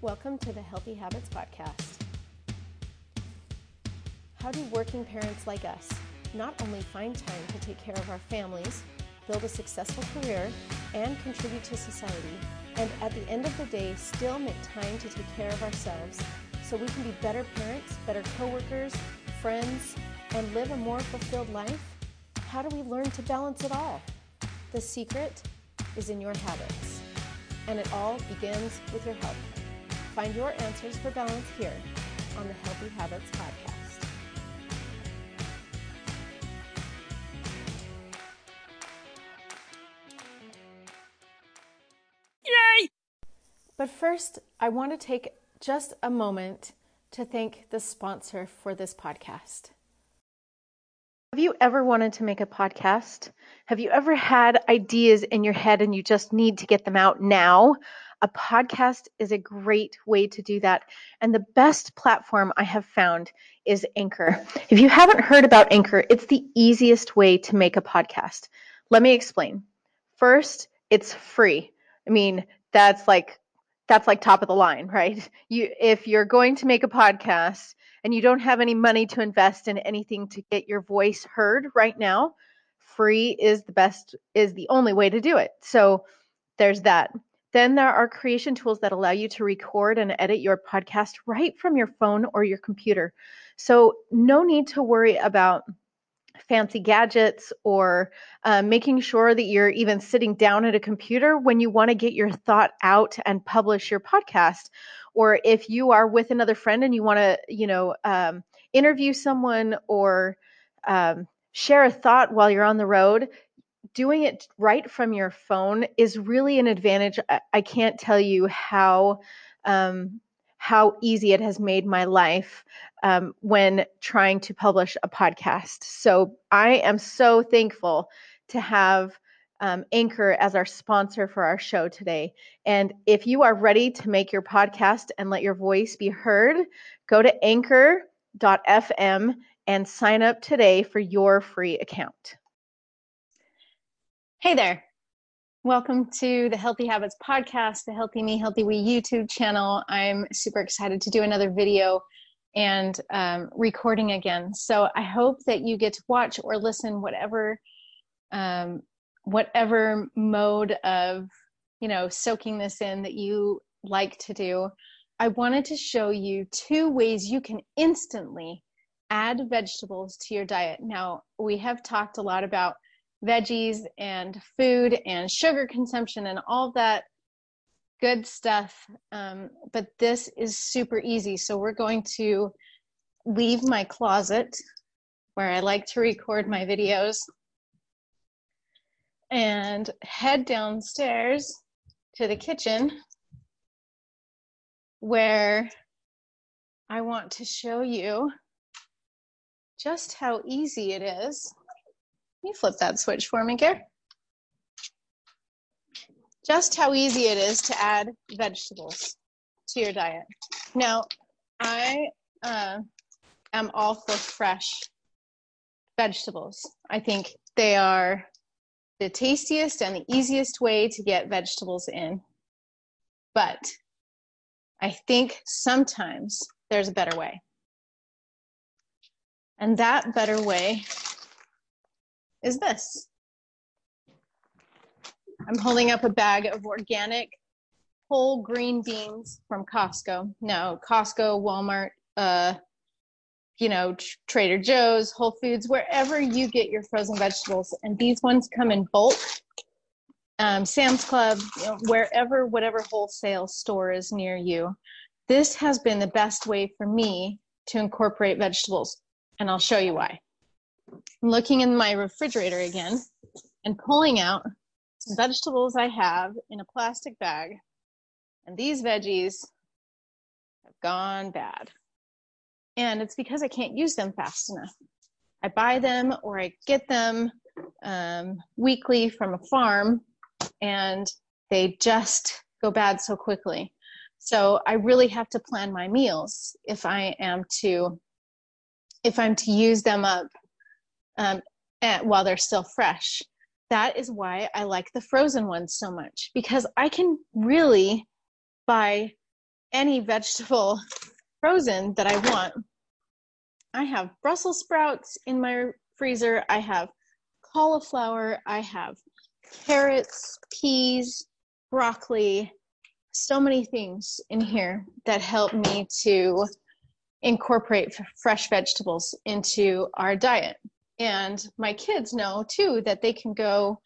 Welcome to the Healthy Habits Podcast. How do working parents like us not only find time to take care of our families, build a successful career, and contribute to society, and at the end of the day, still make time to take care of ourselves so we can be better parents, better coworkers, friends, and live a more fulfilled life? How do we learn to balance it all? The secret is in your habits, and it all begins with your health. Find your answers for balance here on the Healthy Habits Podcast. Yay! But first, I want to take just a moment to thank the sponsor for this podcast. Have you ever wanted to make a podcast? Have you ever had ideas in your head and you just need to get them out now? A podcast is a great way to do that. And the best platform I have found is Anchor. If you haven't heard about Anchor, it's the easiest way to make a podcast. Let me explain. First, it's free. I mean, that's like that's like top of the line, right? You if you're going to make a podcast and you don't have any money to invest in anything to get your voice heard right now, free is the best is the only way to do it. So there's that. Then there are creation tools that allow you to record and edit your podcast right from your phone or your computer. So, no need to worry about fancy gadgets or uh, making sure that you're even sitting down at a computer when you want to get your thought out and publish your podcast. Or if you are with another friend and you want to, you know, um, interview someone or um, share a thought while you're on the road, doing it right from your phone is really an advantage. I, can't tell you how um, how easy it has made my life um, when trying to publish a podcast. So I am so thankful to have um, Anchor as our sponsor for our show today. And if you are ready to make your podcast and let your voice be heard, go to anchor.fm and sign up today for your free account. Hey there. Welcome to the Healthy Habits Podcast, the Healthy Me, Healthy We YouTube channel. I'm super excited to do another video and um, recording again. So I hope that you get to watch or listen, whatever, um, whatever mode of, you know, soaking this in that you like to do. I wanted to show you two ways you can instantly add vegetables to your diet. Now, we have talked a lot about veggies and food and sugar consumption and all that good stuff. Um, but this is super easy. So we're going to leave my closet where I like to record my videos and head downstairs to the kitchen where I want to show you just how easy it is you flip that switch for me, Gare? Just how easy it is to add vegetables to your diet. Now, I uh, am all for fresh vegetables. I think they are the tastiest and the easiest way to get vegetables in. But I think sometimes there's a better way. And that better way is this. I'm holding up a bag of organic whole green beans from Costco. No, Costco, Walmart, uh, you know, Trader Joe's, Whole Foods, wherever you get your frozen vegetables. And these ones come in bulk. Um, Sam's Club, you know, wherever, whatever wholesale store is near you. This has been the best way for me to incorporate vegetables, and I'll show you why. Looking in my refrigerator again and pulling out some vegetables I have in a plastic bag. And these veggies have gone bad. And it's because I can't use them fast enough. I buy them or I get them um, weekly from a farm and they just go bad so quickly. So I really have to plan my meals if I am to if I'm to use them up um, at, while they're still fresh. That is why I like the frozen ones so much because I can really buy any vegetable frozen that I want. I have Brussels sprouts in my freezer. I have cauliflower. I have carrots, peas, broccoli, so many things in here that help me to incorporate fresh vegetables into our diet. And my kids know too that they can go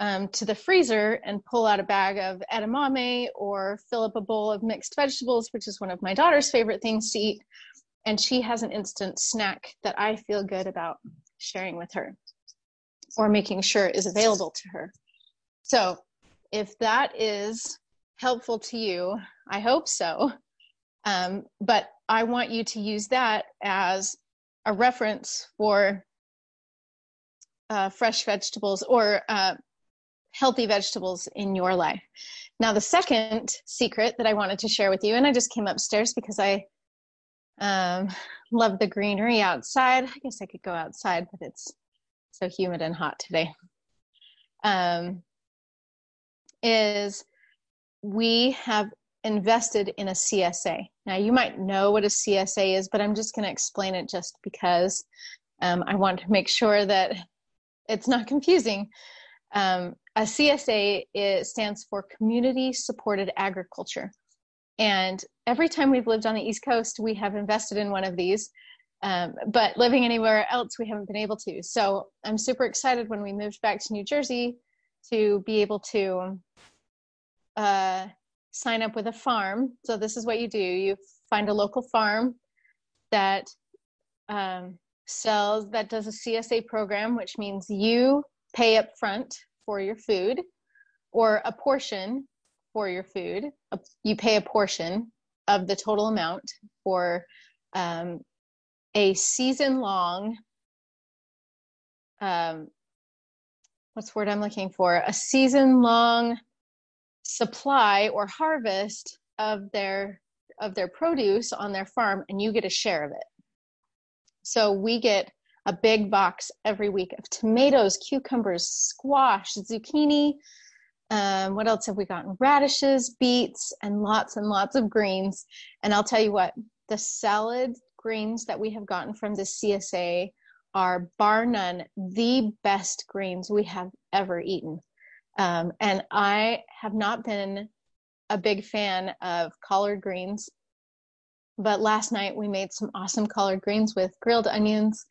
um, to the freezer and pull out a bag of edamame or fill up a bowl of mixed vegetables, which is one of my daughter's favorite things to eat. And she has an instant snack that I feel good about sharing with her or making sure is available to her. So if that is helpful to you, I hope so. Um, but I want you to use that as a reference for uh, fresh vegetables or uh, healthy vegetables in your life. Now, the second secret that I wanted to share with you, and I just came upstairs because I um, love the greenery outside. I guess I could go outside, but it's so humid and hot today. Um, is we have invested in a CSA. Now, you might know what a CSA is, but I'm just going to explain it just because um, I want to make sure that it's not confusing. Um, a CSA is, stands for Community Supported Agriculture. And every time we've lived on the East Coast, we have invested in one of these. Um, but living anywhere else, we haven't been able to. So I'm super excited when we moved back to New Jersey to be able to uh, sign up with a farm. So this is what you do: you find a local farm that um, sells that does a CSA program, which means you pay up front for your food or a portion for your food. You pay a portion of the total amount for um, a season long, um, what's word I'm looking for? A season long supply or harvest of their of their produce on their farm and you get a share of it. So we get a big box every week of tomatoes, cucumbers, squash, zucchini. Um, what else have we gotten? Radishes, beets, and lots and lots of greens. And I'll tell you what, the salad greens that we have gotten from the CSA are bar none the best greens we have ever eaten. Um, and I have not been a big fan of collard greens but last night we made some awesome collard greens with grilled onions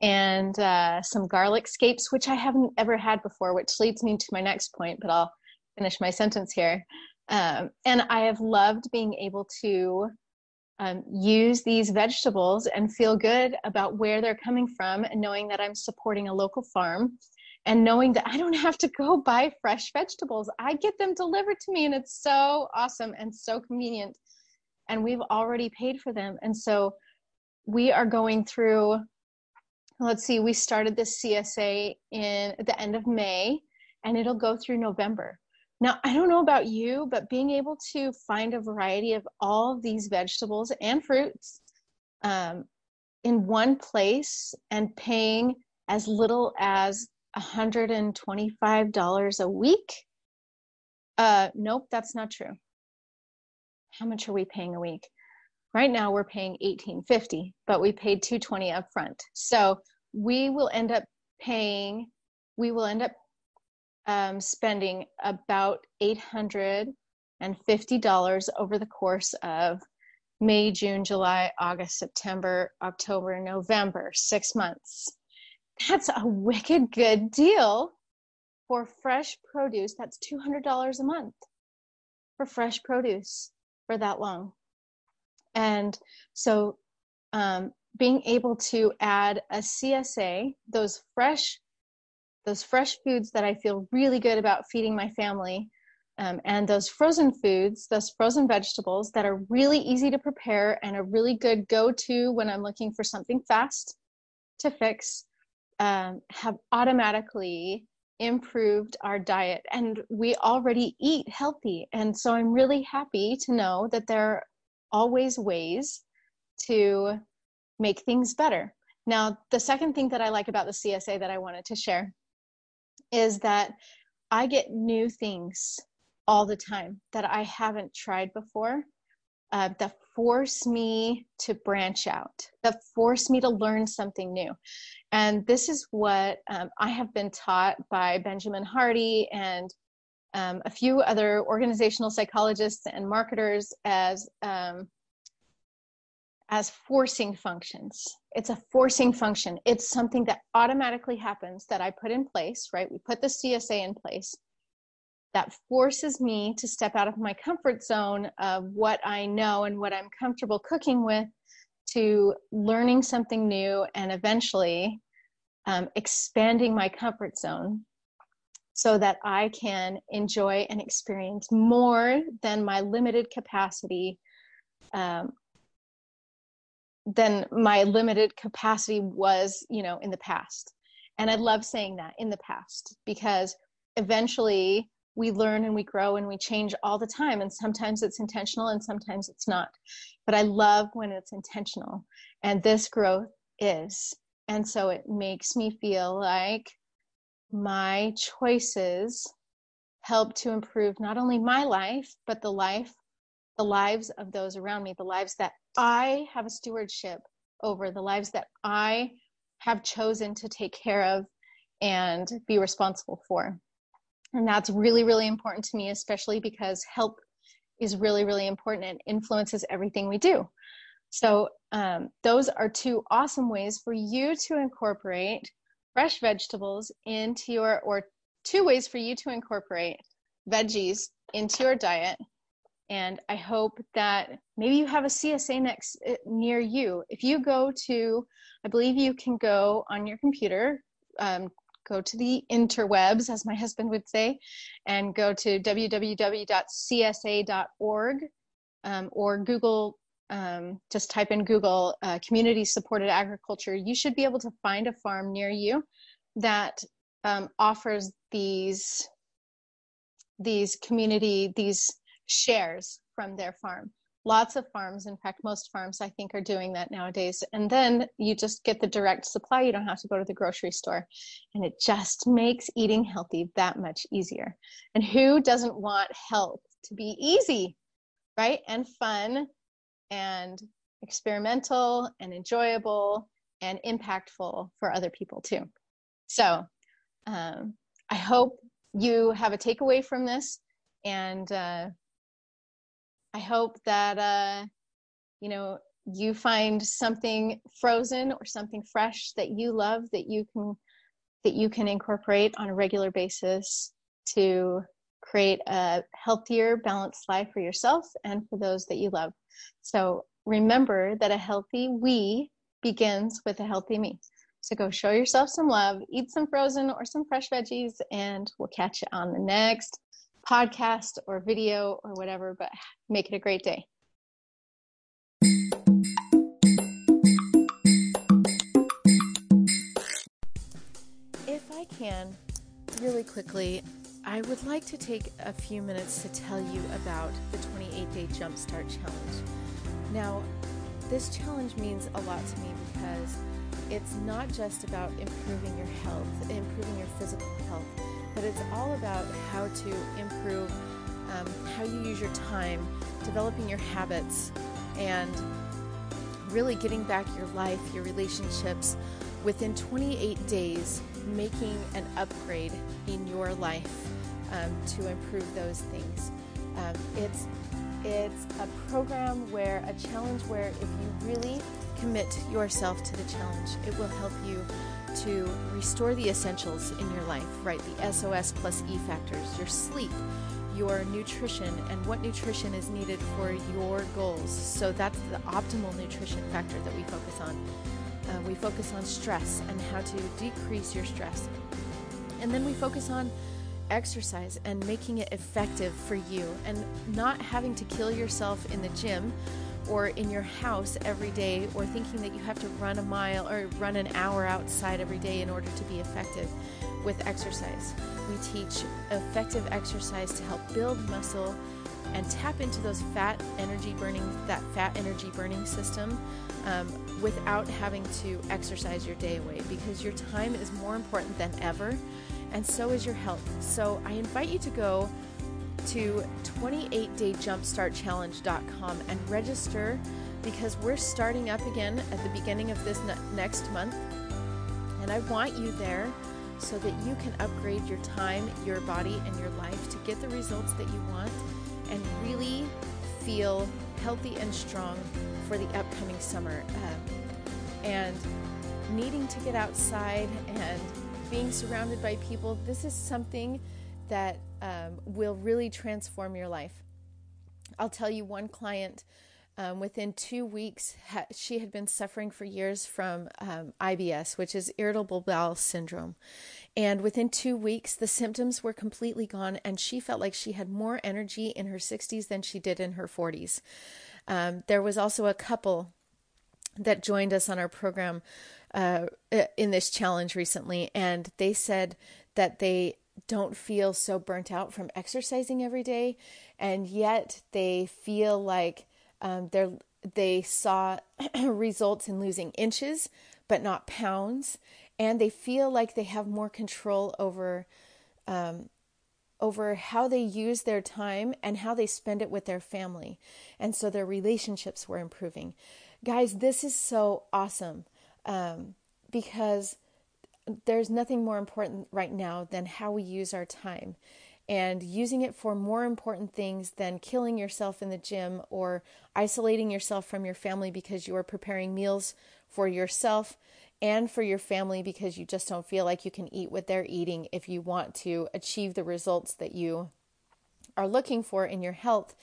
and uh, some garlic scapes, which I haven't ever had before, which leads me to my next point, but I'll finish my sentence here. Um, and I have loved being able to um, use these vegetables and feel good about where they're coming from and knowing that I'm supporting a local farm and knowing that I don't have to go buy fresh vegetables. I get them delivered to me and it's so awesome and so convenient and we've already paid for them. And so we are going through, let's see, we started this CSA in the end of May and it'll go through November. Now, I don't know about you, but being able to find a variety of all of these vegetables and fruits um, in one place and paying as little as $125 a week. Uh, nope, that's not true how much are we paying a week? Right now we're paying 1850, but we paid 220 up front. So we will end up paying, we will end up um, spending about $850 over the course of May, June, July, August, September, October, November, six months. That's a wicked good deal for fresh produce. That's $200 a month for fresh produce for that long. And so um, being able to add a CSA, those fresh, those fresh foods that I feel really good about feeding my family, um, and those frozen foods, those frozen vegetables that are really easy to prepare and a really good go-to when I'm looking for something fast to fix, um, have automatically improved our diet and we already eat healthy. And so i'm really happy to know that there are always ways to make things better. Now the second thing that i like about the csa that i wanted to share is that i get new things all the time that i haven't tried before uh, that force me to branch out, that force me to learn something new. And this is what um, I have been taught by Benjamin Hardy and um, a few other organizational psychologists and marketers as um, as forcing functions. It's a forcing function. It's something that automatically happens that I put in place, right? We put the CSA in place that forces me to step out of my comfort zone of what I know and what I'm comfortable cooking with to learning something new and eventually um, expanding my comfort zone so that I can enjoy and experience more than my limited capacity, um, than my limited capacity was, you know, in the past. And I love saying that in the past because eventually we learn and we grow and we change all the time and sometimes it's intentional and sometimes it's not. But i love when it's intentional and this growth is. And so it makes me feel like my choices help to improve not only my life but the life the lives of those around me the lives that i have a stewardship over the lives that i have chosen to take care of and be responsible for and that's really, really important to me, especially because help is really, really important and influences everything we do. So, um, those are two awesome ways for you to incorporate fresh vegetables into your, or two ways for you to incorporate veggies into your diet. And I hope that maybe you have a CSA next uh, near you. If you go to, I believe you can go on your computer, um, go to the interwebs, as my husband would say, and go to www.csa.org um, or Google, um, just type in Google uh, community supported agriculture. You should be able to find a farm near you that um, offers these these community these shares from their farm lots of farms. In fact most farms i think are doing that nowadays. And then you just get the direct supply. You don't have to go to the grocery store. And it just makes eating healthy that much easier. And who doesn't want health to be easy right? And fun and experimental and enjoyable and impactful for other people too. So um, i hope you have a takeaway from this. And uh, I hope that uh, you know you find something frozen or something fresh that you love that you can that you can incorporate on a regular basis to create a healthier, balanced life for yourself and for those that you love. So remember that a healthy we begins with a healthy me. So go show yourself some love, eat some frozen or some fresh veggies, and we'll catch you on the next podcast or video or whatever, but make it a great day. If I can, really quickly, I would like to take a few minutes to tell you about the 28 day Jumpstart Challenge. Now, this challenge means a lot to me because it's not just about improving your health, improving your physical health but it's all about how to improve um, how you use your time, developing your habits, and really getting back your life, your relationships within 28 days, making an upgrade in your life um, to improve those things. Um, it's it's a program where a challenge where if you really commit yourself to the challenge, it will help you to restore the essentials in your life, right? The SOS plus E factors, your sleep, your nutrition, and what nutrition is needed for your goals. So that's the optimal nutrition factor that we focus on. Uh, we focus on stress and how to decrease your stress. And then we focus on exercise and making it effective for you and not having to kill yourself in the gym or in your house every day or thinking that you have to run a mile or run an hour outside every day in order to be effective with exercise. We teach effective exercise to help build muscle and tap into those fat energy burning that fat energy burning system um, without having to exercise your day away because your time is more important than ever and so is your health so i invite you to go to 28dayjumpstartchallenge.com and register because we're starting up again at the beginning of this ne- next month. And I want you there so that you can upgrade your time, your body, and your life to get the results that you want and really feel healthy and strong for the upcoming summer. Um, and needing to get outside and being surrounded by people, this is something that um, will really transform your life. I'll tell you one client. Um, within two weeks, ha- she had been suffering for years from um, IBS, which is irritable bowel syndrome. And within two weeks, the symptoms were completely gone, and she felt like she had more energy in her 60s than she did in her 40s. Um, there was also a couple that joined us on our program uh, in this challenge recently, and they said that they don't feel so burnt out from exercising every day, and yet they feel like um, they're they saw results in losing inches but not pounds, and they feel like they have more control over um, over how they use their time and how they spend it with their family, and so their relationships were improving. Guys, this is so awesome um, because there's nothing more important right now than how we use our time and using it for more important things than killing yourself in the gym or isolating yourself from your family because you are preparing meals for yourself and for your family because you just don't feel like you can eat what they're eating if you want to achieve the results that you are looking for in your health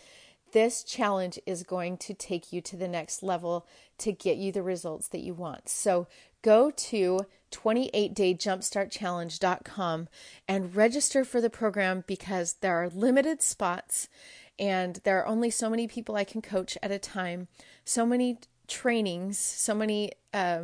this challenge is going to take you to the next level to get you the results that you want. So go to 28dayjumpstartchallenge.com and register for the program because there are limited spots and there are only so many people I can coach at a time, so many trainings, so many uh,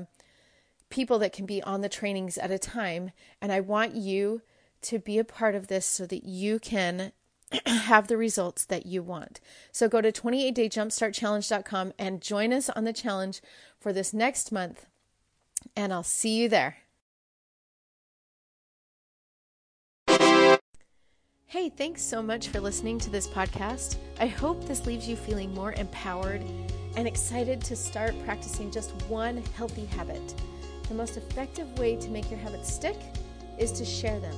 people that can be on the trainings at a time. And I want you to be a part of this so that you can have the results that you want. So go to 28dayjumpstartchallenge.com and join us on the challenge for this next month, and I'll see you there. Hey, thanks so much for listening to this podcast. I hope this leaves you feeling more empowered and excited to start practicing just one healthy habit. The most effective way to make your habits stick is to share them.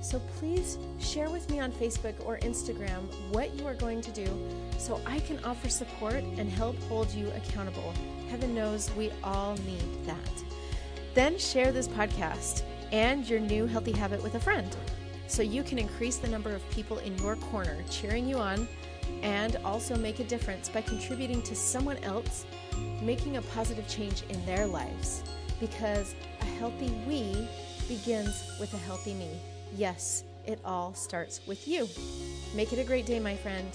So please share with me on Facebook or Instagram what you are going to do so I can offer support and help hold you accountable. Heaven knows we all need that. Then share this podcast and your new healthy habit with a friend so you can increase the number of people in your corner cheering you on and also make a difference by contributing to someone else making a positive change in their lives because a healthy we begins with a healthy me. Yes, it all starts with you. Make it a great day, my friend.